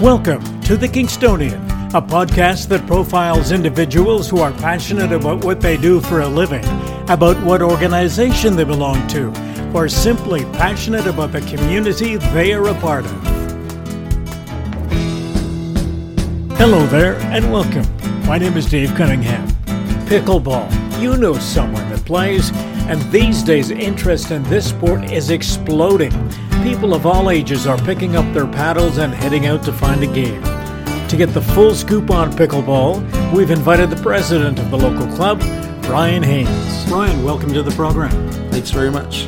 Welcome to The Kingstonian, a podcast that profiles individuals who are passionate about what they do for a living, about what organization they belong to, or simply passionate about the community they are a part of. Hello there, and welcome. My name is Dave Cunningham. Pickleball. You know someone that plays, and these days interest in this sport is exploding. People of all ages are picking up their paddles and heading out to find a game. To get the full scoop on pickleball, we've invited the president of the local club, Ryan Hanes. Ryan, welcome to the program. Thanks very much.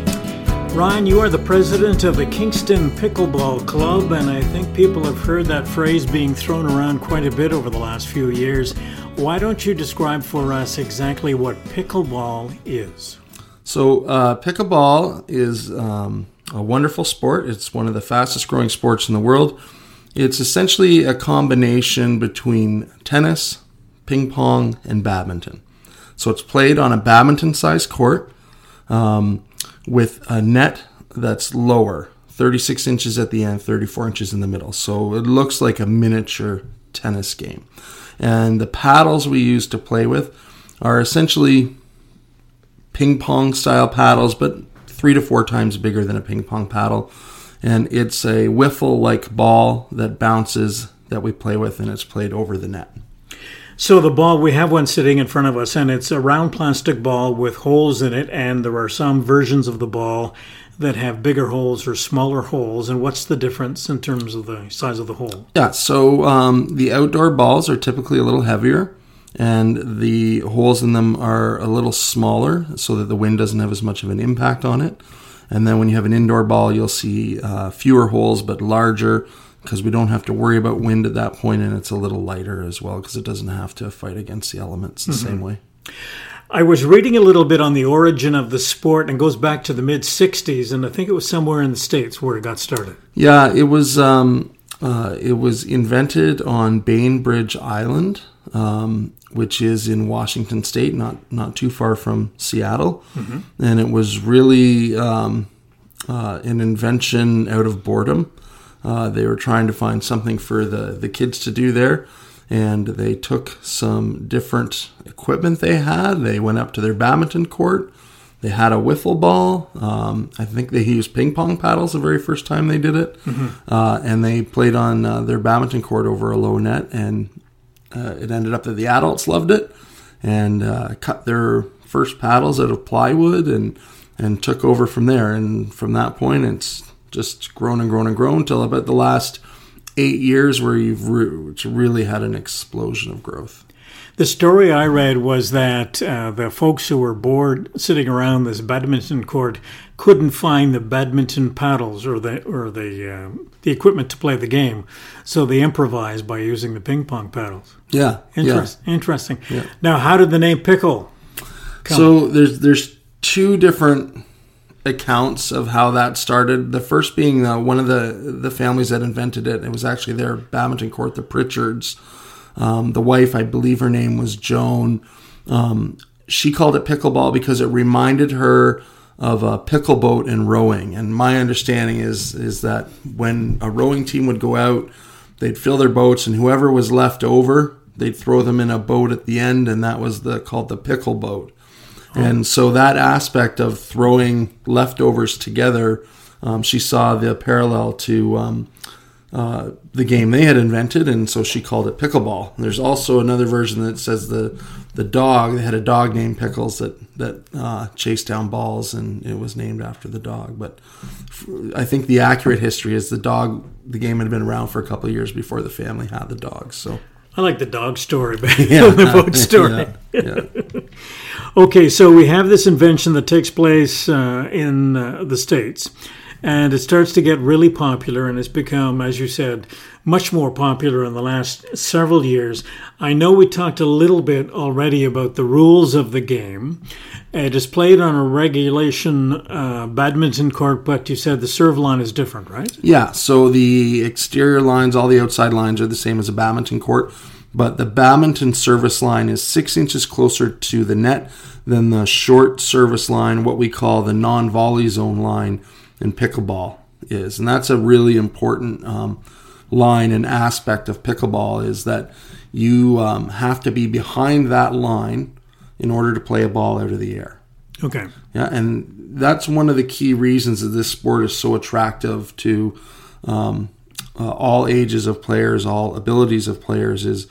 Ryan, you are the president of the Kingston Pickleball Club, and I think people have heard that phrase being thrown around quite a bit over the last few years. Why don't you describe for us exactly what pickleball is? So, uh, pickleball is um, a wonderful sport. It's one of the fastest growing sports in the world. It's essentially a combination between tennis, ping pong, and badminton. So, it's played on a badminton sized court um, with a net that's lower, 36 inches at the end, 34 inches in the middle. So, it looks like a miniature tennis game. And the paddles we use to play with are essentially ping pong style paddles, but three to four times bigger than a ping pong paddle. And it's a wiffle like ball that bounces that we play with, and it's played over the net. So the ball, we have one sitting in front of us, and it's a round plastic ball with holes in it, and there are some versions of the ball that have bigger holes or smaller holes. And what's the difference in terms of the size of the hole? Yeah, so um, the outdoor balls are typically a little heavier, and the holes in them are a little smaller so that the wind doesn't have as much of an impact on it. And then when you have an indoor ball, you'll see uh, fewer holes but larger because we don't have to worry about wind at that point, and it's a little lighter as well because it doesn't have to fight against the elements the mm-hmm. same way. I was reading a little bit on the origin of the sport and it goes back to the mid 60s, and I think it was somewhere in the States where it got started. Yeah, it was. Um, uh, it was invented on Bainbridge Island, um, which is in Washington State, not not too far from Seattle, mm-hmm. and it was really um, uh, an invention out of boredom. Uh, they were trying to find something for the the kids to do there and they took some different equipment they had. They went up to their badminton court. They had a wiffle ball. Um, I think they used ping pong paddles the very first time they did it, mm-hmm. uh, and they played on uh, their badminton court over a low net. And uh, it ended up that the adults loved it and uh, cut their first paddles out of plywood and and took over from there. And from that point, it's just grown and grown and grown until about the last eight years where you've re- really had an explosion of growth. The story I read was that uh, the folks who were bored sitting around this badminton court couldn't find the badminton paddles or the or the uh, the equipment to play the game, so they improvised by using the ping pong paddles. Yeah, Interest, yeah. interesting. Yeah. Now, how did the name pickle? Come? So there's there's two different accounts of how that started. The first being uh, one of the the families that invented it. It was actually their badminton court, the Pritchards. Um, the wife, I believe her name was Joan. Um, she called it pickleball because it reminded her of a pickle boat and rowing. And my understanding is is that when a rowing team would go out, they'd fill their boats, and whoever was left over, they'd throw them in a boat at the end, and that was the called the pickle boat. And so that aspect of throwing leftovers together, um, she saw the parallel to um, uh, the game they had invented, and so she called it pickleball. There's also another version that says the the dog. They had a dog named Pickles that that uh, chased down balls, and it was named after the dog. But I think the accurate history is the dog. The game had been around for a couple of years before the family had the dog. So I like the dog story, but yeah, the boat story. Yeah, yeah. okay, so we have this invention that takes place uh, in uh, the states, and it starts to get really popular, and it's become, as you said, much more popular in the last several years. I know we talked a little bit already about the rules of the game. It is played on a regulation uh, badminton court, but you said the serve line is different, right? Yeah, so the exterior lines, all the outside lines are the same as a badminton court, but the badminton service line is six inches closer to the net than the short service line, what we call the non volley zone line in pickleball is. And that's a really important um, line and aspect of pickleball is that you um, have to be behind that line in order to play a ball out of the air. Okay. Yeah, and that's one of the key reasons that this sport is so attractive to um, uh, all ages of players, all abilities of players. Is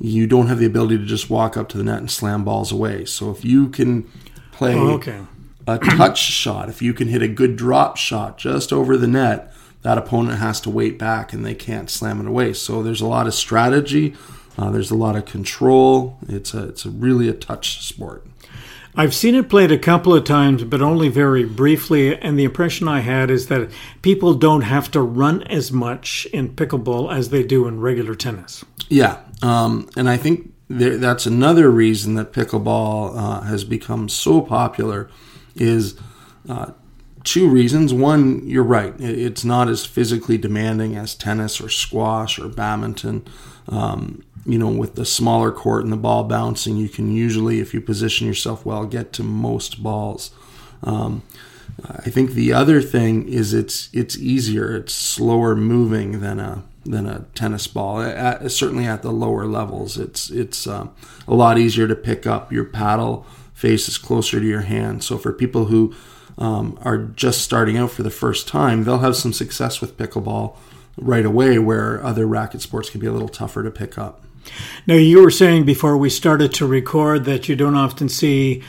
you don't have the ability to just walk up to the net and slam balls away. So if you can play Oh, okay. A touch shot, if you can hit a good drop shot just over the net, that opponent has to wait back and they can't slam it away. So there's a lot of strategy. Uh, there's a lot of control. It's a it's a really a touch sport. I've seen it played a couple of times, but only very briefly. And the impression I had is that people don't have to run as much in pickleball as they do in regular tennis. Yeah, um, and I think there, that's another reason that pickleball uh, has become so popular. Is uh, two reasons. One, you're right; it's not as physically demanding as tennis or squash or badminton. Um, you know, with the smaller court and the ball bouncing, you can usually, if you position yourself well, get to most balls. Um, I think the other thing is it's it's easier, it's slower moving than a than a tennis ball. At, certainly at the lower levels, it's it's um, a lot easier to pick up. Your paddle face is closer to your hand, so for people who um, are just starting out for the first time, they'll have some success with pickleball right away, where other racket sports can be a little tougher to pick up. Now, you were saying before we started to record that you don't often see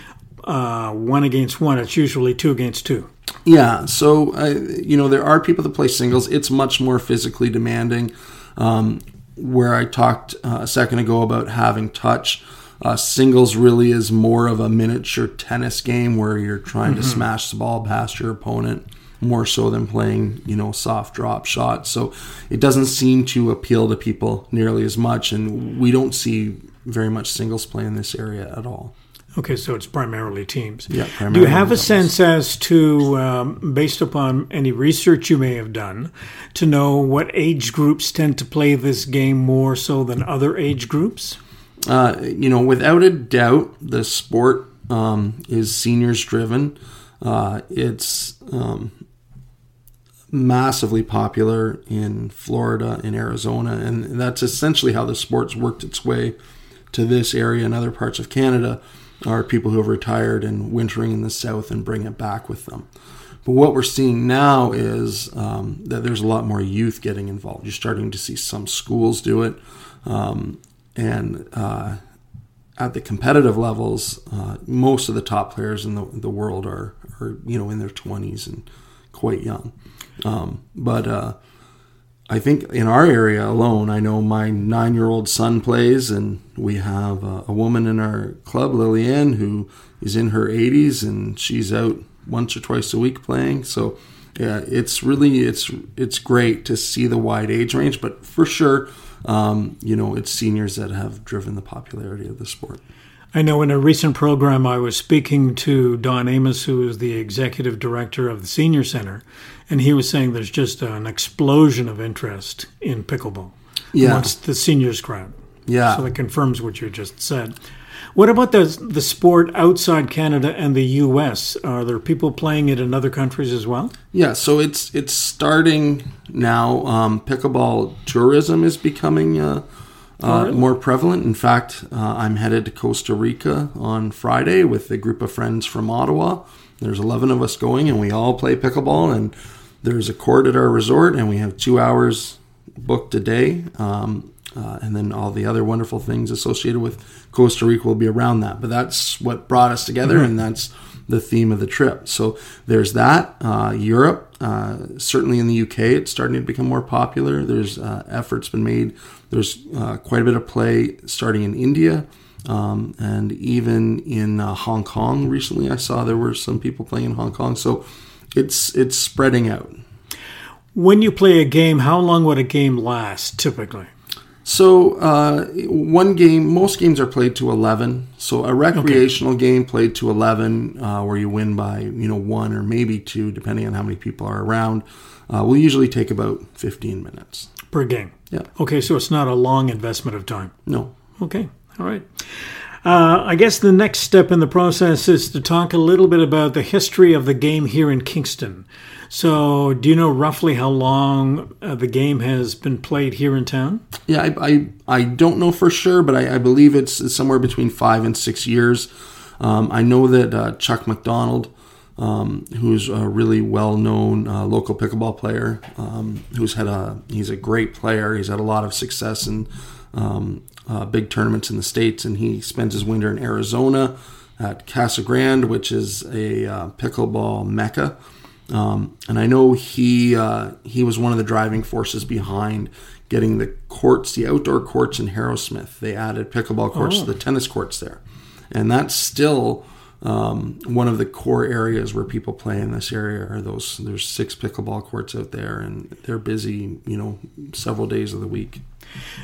uh, one against one. It's usually two against two. Yeah, so uh, you know there are people that play singles. It's much more physically demanding. Um, where I talked uh, a second ago about having touch, uh, singles really is more of a miniature tennis game where you're trying to smash the ball past your opponent more so than playing you know soft drop shots. So it doesn't seem to appeal to people nearly as much, and we don't see very much singles play in this area at all. Okay, so it's primarily teams. Yeah, Do you primarily have a doubles. sense as to, um, based upon any research you may have done, to know what age groups tend to play this game more so than other age groups? Uh, you know, without a doubt, the sport um, is seniors driven. Uh, it's um, massively popular in Florida, in Arizona, and that's essentially how the sport's worked its way to this area and other parts of Canada. Are people who have retired and wintering in the south and bring it back with them. But what we're seeing now is um, that there's a lot more youth getting involved. You're starting to see some schools do it. Um, and uh, at the competitive levels, uh, most of the top players in the, the world are, are, you know, in their 20s and quite young. Um, but uh, I think in our area alone, I know my nine year old son plays, and we have a, a woman in our club, Lillian, who is in her 80s, and she's out once or twice a week playing. So, yeah, it's really it's it's great to see the wide age range, but for sure, um, you know, it's seniors that have driven the popularity of the sport. I know in a recent program I was speaking to Don Amos, who is the executive director of the Senior Center, and he was saying there's just an explosion of interest in pickleball Yeah. amongst the seniors crowd. Yeah, So that confirms what you just said. What about the the sport outside Canada and the U.S.? Are there people playing it in other countries as well? Yeah, so it's it's starting now. Um, pickleball tourism is becoming uh, uh, really? more prevalent. In fact, uh, I'm headed to Costa Rica on Friday with a group of friends from Ottawa. There's 11 of us going, and we all play pickleball. And there's a court at our resort, and we have two hours booked a day. Um, uh, and then all the other wonderful things associated with Costa Rica will be around that. But that's what brought us together, and that's the theme of the trip. So there's that. Uh, Europe, uh, certainly in the UK, it's starting to become more popular. There's uh, efforts been made. There's uh, quite a bit of play starting in India. Um, and even in uh, Hong Kong recently, I saw there were some people playing in Hong Kong. So it's it's spreading out. When you play a game, how long would a game last typically? So uh, one game, most games are played to eleven. So a recreational game played to eleven, uh, where you win by you know one or maybe two, depending on how many people are around, uh, will usually take about fifteen minutes. Per game. Yeah. Okay, so it's not a long investment of time. No. Okay, all right. Uh, I guess the next step in the process is to talk a little bit about the history of the game here in Kingston. So, do you know roughly how long uh, the game has been played here in town? Yeah, I, I, I don't know for sure, but I, I, believe it's somewhere between five and six years. Um, I know that uh, Chuck McDonald, um, who's a really well-known uh, local pickleball player, um, who's had a he's a great player. He's had a lot of success in um, uh, big tournaments in the states, and he spends his winter in Arizona at Casa Grande, which is a uh, pickleball mecca. Um, and I know he uh, he was one of the driving forces behind getting the courts, the outdoor courts in Harrowsmith. They added pickleball courts oh. to the tennis courts there, and that's still um, one of the core areas where people play in this area. Are those there's six pickleball courts out there, and they're busy, you know, several days of the week.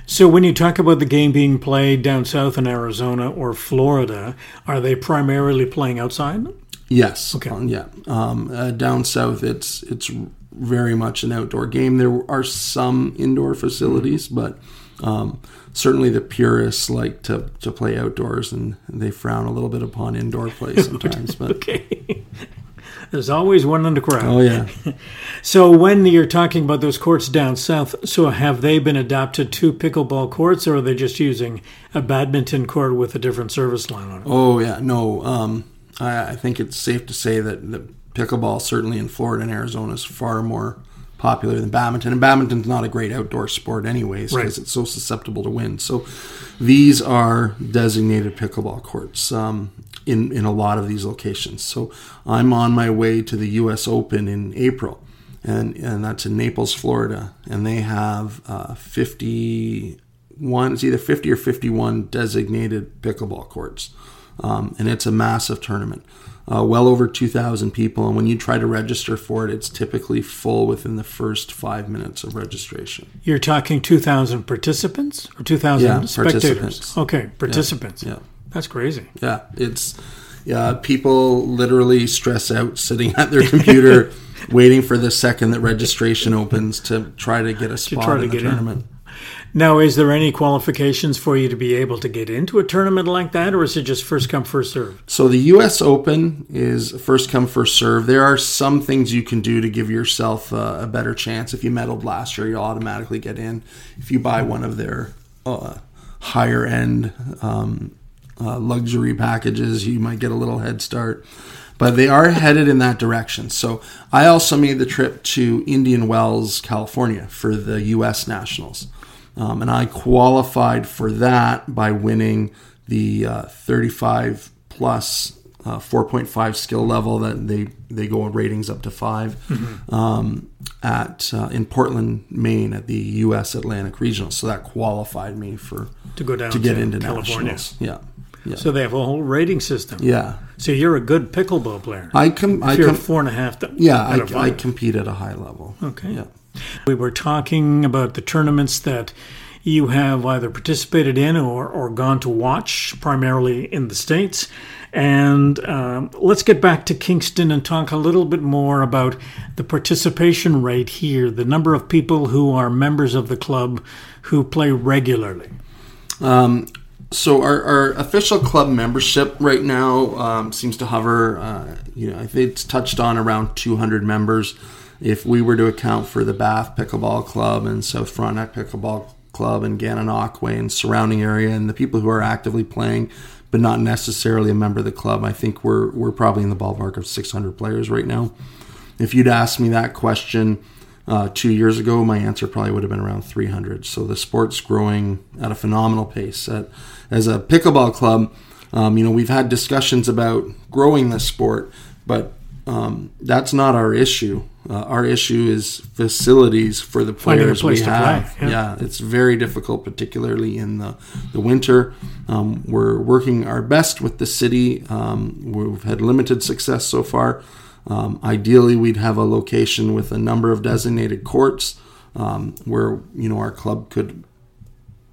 So, when you talk about the game being played down south in Arizona or Florida, are they primarily playing outside? Yes. Okay. Um, yeah. Um, uh, down south, it's it's very much an outdoor game. There are some indoor facilities, mm-hmm. but um, certainly the purists like to, to play outdoors, and they frown a little bit upon indoor play sometimes. But okay. There's always one in the crowd. Oh yeah. so when you're talking about those courts down south, so have they been adapted to pickleball courts, or are they just using a badminton court with a different service line on it? Oh yeah, no. Um, I, I think it's safe to say that the pickleball, certainly in Florida and Arizona, is far more popular than badminton. And badminton's not a great outdoor sport, anyways, because right. it's so susceptible to wind. So these are designated pickleball courts um, in in a lot of these locations. So I'm on my way to the U.S. Open in April. And, and that's in Naples, Florida, and they have uh, 51. It's either 50 or 51 designated pickleball courts um, and it's a massive tournament. Uh, well over 2,000 people, and when you try to register for it, it's typically full within the first five minutes of registration. You're talking 2,000 participants or 2,000 yeah, spectators? Okay, participants. Yeah. yeah. That's crazy. Yeah, it's yeah. People literally stress out sitting at their computer, waiting for the second that registration opens to try to get a spot in the tournament. In. Now, is there any qualifications for you to be able to get into a tournament like that, or is it just first come, first serve? So, the U.S. Open is first come, first serve. There are some things you can do to give yourself a, a better chance. If you medaled last year, you'll automatically get in. If you buy one of their uh, higher end um, uh, luxury packages, you might get a little head start but they are headed in that direction. So I also made the trip to Indian Wells, California for the U.S. Nationals. Um, and I qualified for that by winning the uh, 35 plus uh, 4.5 skill level that they they go ratings up to 5 mm-hmm. um, at uh, in Portland, Maine at the U.S. Atlantic Regional. So that qualified me for to go down to get to into California. nationals. Yeah. Yeah. So they have a whole rating system. Yeah. So you're a good pickleball player. I com- if I com- four and a half. To, yeah, I, I compete at a high level. Okay. Yeah. We were talking about the tournaments that you have either participated in or, or gone to watch, primarily in the States. And um, let's get back to Kingston and talk a little bit more about the participation rate here, the number of people who are members of the club who play regularly. Um, so our, our, official club membership right now um, seems to hover, uh, you know, I think it's touched on around 200 members if we were to account for the Bath Pickleball Club and South Frontenac Pickleball Club and Gananoque and surrounding area and the people who are actively playing but not necessarily a member of the club, I think we're we're probably in the ballpark of 600 players right now. If you'd asked me that question uh, two years ago, my answer probably would have been around 300. So the sport's growing at a phenomenal pace. At, as a pickleball club, um, you know, we've had discussions about growing this sport, but um, that's not our issue. Uh, our issue is facilities for the players we have. Play, yeah. yeah. it's very difficult, particularly in the, the winter. Um, we're working our best with the city. Um, we've had limited success so far. Um, ideally, we'd have a location with a number of designated courts um, where you know our club could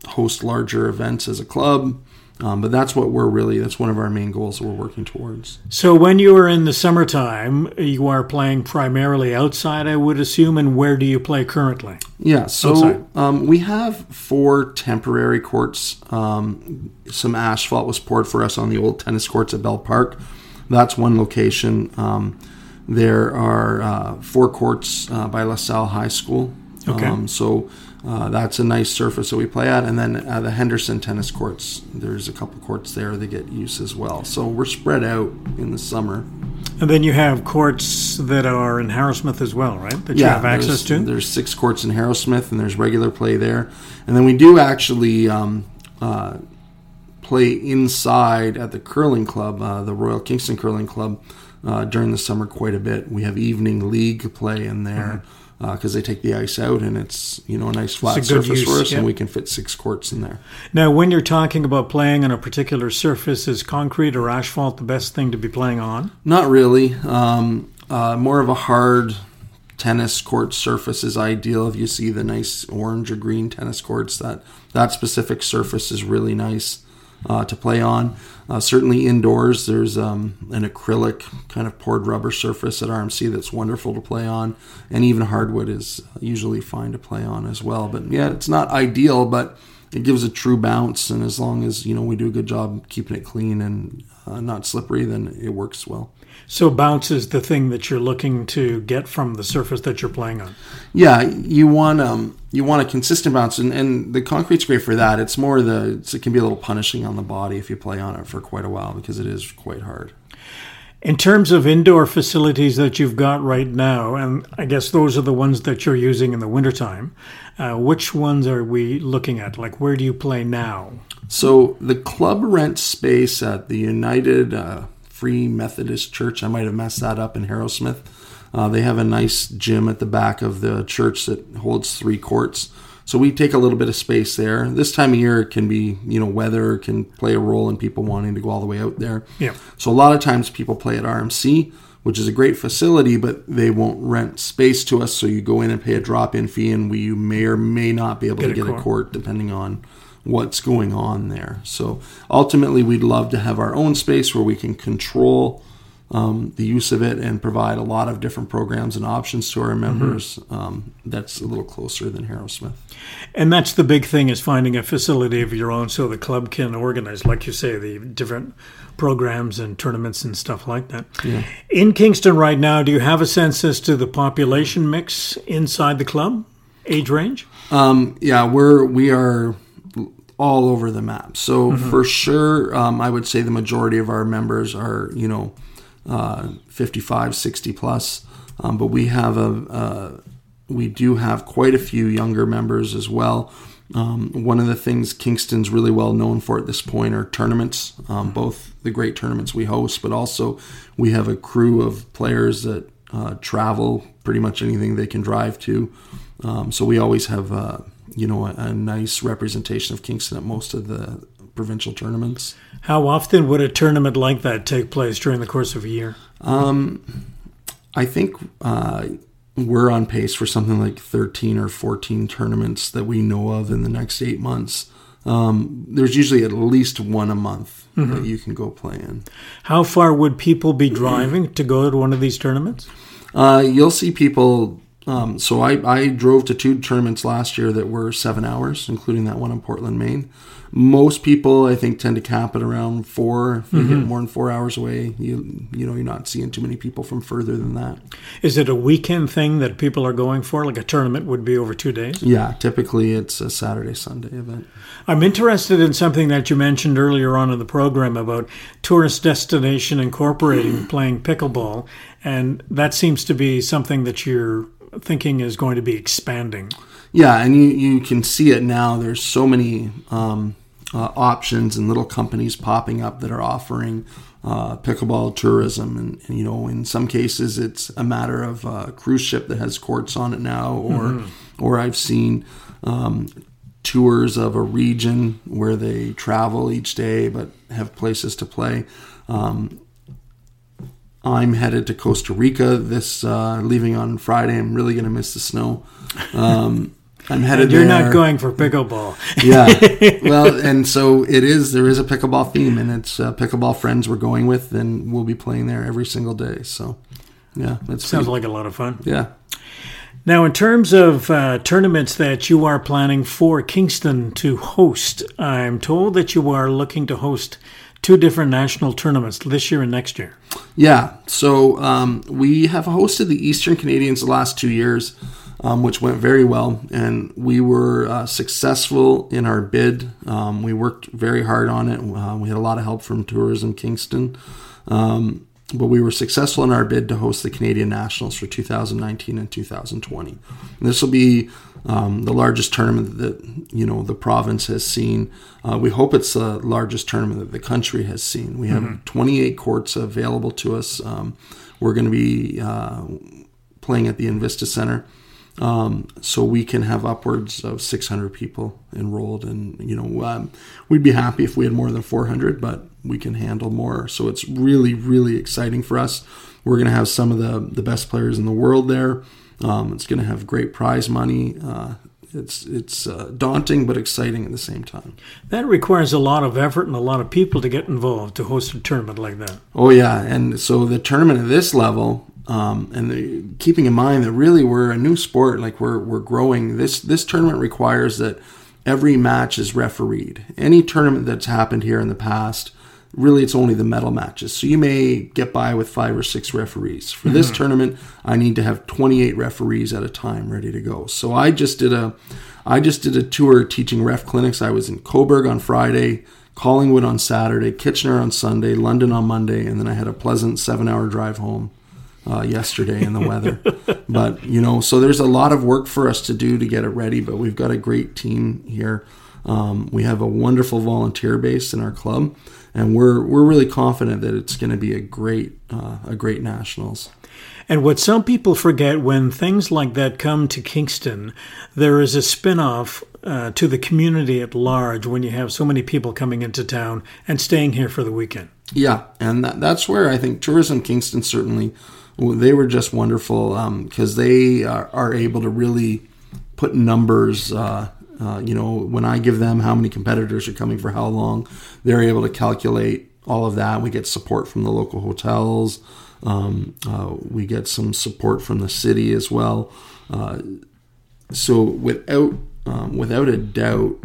host larger events as a club Um, but that's what we're really, that's one of our main goals that we're working towards. So when you are in the summertime, you are playing primarily outside, I would assume. And where do you play currently? Yeah, so um, we have four temporary courts. Um, some asphalt was poured for us on the old tennis courts at Bell Park. That's one location. Um, there are uh, four courts uh, by LaSalle High School. Okay. Um, so uh, that's a nice surface that we play at. And then uh, the Henderson tennis courts, there's a couple courts there that get use as well. So we're spread out in the summer. And then you have courts that are in Harrowsmith as well, right? That you have access to? There's six courts in Harrowsmith, and there's regular play there. And then we do actually um, uh, play inside at the curling club, uh, the Royal Kingston Curling Club, uh, during the summer quite a bit. We have evening league play in there because they take the ice out, and it's you know a nice flat a surface use, for us, and we can fit six courts in there. Now, when you're talking about playing on a particular surface, is concrete or asphalt the best thing to be playing on? Not really. Um, uh, more of a hard tennis court surface is ideal. If you see the nice orange or green tennis courts, that that specific surface is really nice uh, to play on. Uh, certainly indoors, there's um, an acrylic kind of poured rubber surface at RMC that's wonderful to play on, and even hardwood is usually fine to play on as well. But yeah, it's not ideal, but it gives a true bounce, and as long as you know we do a good job keeping it clean and uh, not slippery, then it works well. So, bounce is the thing that you're looking to get from the surface that you're playing on. Yeah, you want um you want a consistent bounce, and, and the concrete's great for that. It's more the it's, it can be a little punishing on the body if you play on it for quite a while because it is quite hard. In terms of indoor facilities that you've got right now, and I guess those are the ones that you're using in the wintertime, uh, which ones are we looking at? Like, where do you play now? So the club rents space at the United uh, Free Methodist Church. I might have messed that up in Harrowsmith. Uh, they have a nice gym at the back of the church that holds three courts. So we take a little bit of space there. This time of year, it can be, you know, weather can play a role in people wanting to go all the way out there. Yeah. So a lot of times people play at RMC, which is a great facility, but they won't rent space to us. So you go in and pay a drop-in fee, and we you may or may not be able Get to a get a court. court depending on what's going on there. So ultimately, we'd love to have our own space where we can control um, the use of it and provide a lot of different programs and options to our members. Um, that's a little closer than Harrowsmith. And that's the big thing is finding a facility of your own so the club can organize, like you say, the different programs and tournaments and stuff like that. Yeah. In Kingston right now, do you have a sense as to the population mix inside the club, age range? Um, yeah, we're we are all over the map. So for sure, um, I would say the majority of our members are you know uh, 55, 60 plus. Um, but we have a uh, we do have quite a few younger members as well. Um, one of the things Kingston's really well known for at this point are tournaments, um, both the great tournaments we host, but also we have a crew of players that uh, travel pretty much anything they can drive to. Um, so we always have, uh, you know, a, a nice representation of Kingston at most of the provincial tournaments. How often would a tournament like that take place during the course of a year? I think uh, we're on pace for something like 13 or 14 tournaments that we know of in the next eight months. Um, there's usually at least one a month that you can go play in. How far would people be driving to go to one of these tournaments? Uh, you'll see people. Um, so I, I drove to two tournaments last year that were seven hours, including that one in Portland, Maine. Most people, I think, tend to cap it around four. If you get more than four hours away, you you know you're not seeing too many people from further than that. Is it a weekend thing that people are going for? Like a tournament would be over two days? Yeah, typically it's a Saturday Sunday event. I'm interested in something that you mentioned earlier on in the program about tourist destination incorporating playing pickleball, and that seems to be something that you're thinking is going to be expanding. Yeah, and you, you can see it now. There's so many um, uh, options and little companies popping up that are offering uh, pickleball tourism. And, and, you know, in some cases, it's a matter of a cruise ship that has courts on it now, or, or I've seen um, tours of a region where they travel each day but have places to play. Um, I'm headed to Costa Rica this uh, leaving on Friday. I'm really going to miss the snow. Um, I'm headed. You're there. not going for pickleball. yeah. Well, and so it is. There is a pickleball theme, and it's uh, pickleball friends we're going with, and we'll be playing there every single day. So, yeah, it sounds like a lot of fun. Yeah. Now, in terms of uh, tournaments that you are planning for Kingston to host, I'm told that you are looking to host two different national tournaments this year and next year. Yeah. So um, we have hosted the Eastern Canadians the last two years um, which went very well. And we were uh, successful in our bid. Um, we worked very hard on it. Uh, we had a lot of help from Tourism Kingston. Um, but we were successful in our bid to host the Canadian Nationals for 2019 and 2020. And this will be um, the largest tournament that you know the province has seen. Uh, we hope it's the largest tournament that the country has seen. We have mm-hmm. 28 courts available to us. Um, we're going to be uh, playing at the Invista Center. Um, so we can have upwards of 600 people enrolled, and you know um, we'd be happy if we had more than 400, but we can handle more. So it's really, really exciting for us. We're going to have some of the the best players in the world there. Um, it's going to have great prize money. Uh, it's it's uh, daunting but exciting at the same time. That requires a lot of effort and a lot of people to get involved to host a tournament like that. Oh yeah, and so the tournament at this level um, and the, keeping in mind that really we're a new sport, like we're we're growing. This this tournament requires that every match is refereed. Any tournament that's happened here in the past, really, it's only the medal matches. So you may get by with five or six referees. For this mm-hmm. tournament, I need to have 28 referees at a time ready to go. So I just did a I just did a tour teaching ref clinics. I was in Cobourg on Friday. Collingwood on Saturday, Kitchener on Sunday, London on Monday, and then I had a pleasant seven hour drive home uh, yesterday in the weather. but, you know, so there's a lot of work for us to do to get it ready, but we've got a great team here. Um, we have a wonderful volunteer base in our club, and we're, we're really confident that it's going to be a great, uh, a great nationals. And what some people forget when things like that come to Kingston, there is a spin off uh, to the community at large when you have so many people coming into town and staying here for the weekend. Yeah, and that, that's where I think Tourism Kingston certainly they were just wonderful because um, they are, are, able to really put numbers. Uh, uh, you know, when I give them how many competitors are coming for how long, they're able to calculate all of that. We get support from the local hotels. Um, uh, we get some support from the city as well. Uh, so without um, without a doubt,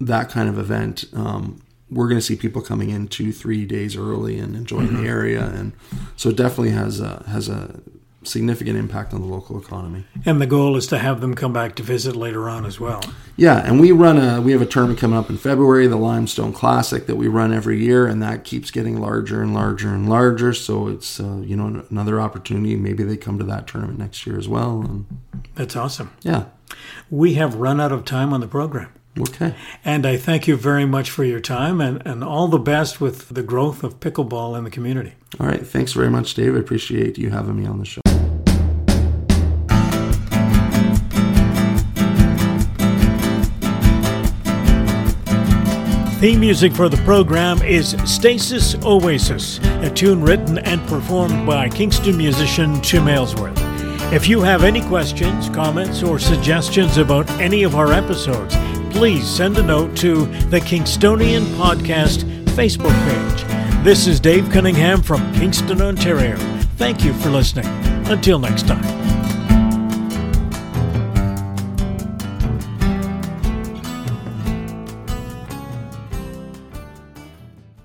that kind of event um, we're going to see people coming in two, three days early and enjoying mm-hmm. the area, and so it definitely has a has a significant impact on the local economy. And the goal is to have them come back to visit later on as well. Yeah, and we run a we have a tournament coming up in February, the Limestone Classic that we run every year, and that keeps getting larger and larger and larger. So it's uh, you know another opportunity. Maybe they come to that tournament next year as well. And, That's awesome. Yeah, we have run out of time on the program. Okay. And I thank you very much for your time and, and all the best with the growth of pickleball in the community. All right. Thanks very much, Dave. I appreciate you having me on the show. Theme music for the program is Stasis Oasis, a tune written and performed by Kingston musician Tim Aylesworth. If you have any questions, comments, or suggestions about any of our episodes, please send a note to the Kingstonian Podcast Facebook page. This is Dave Cunningham from Kingston, Ontario. Thank you for listening. Until next time.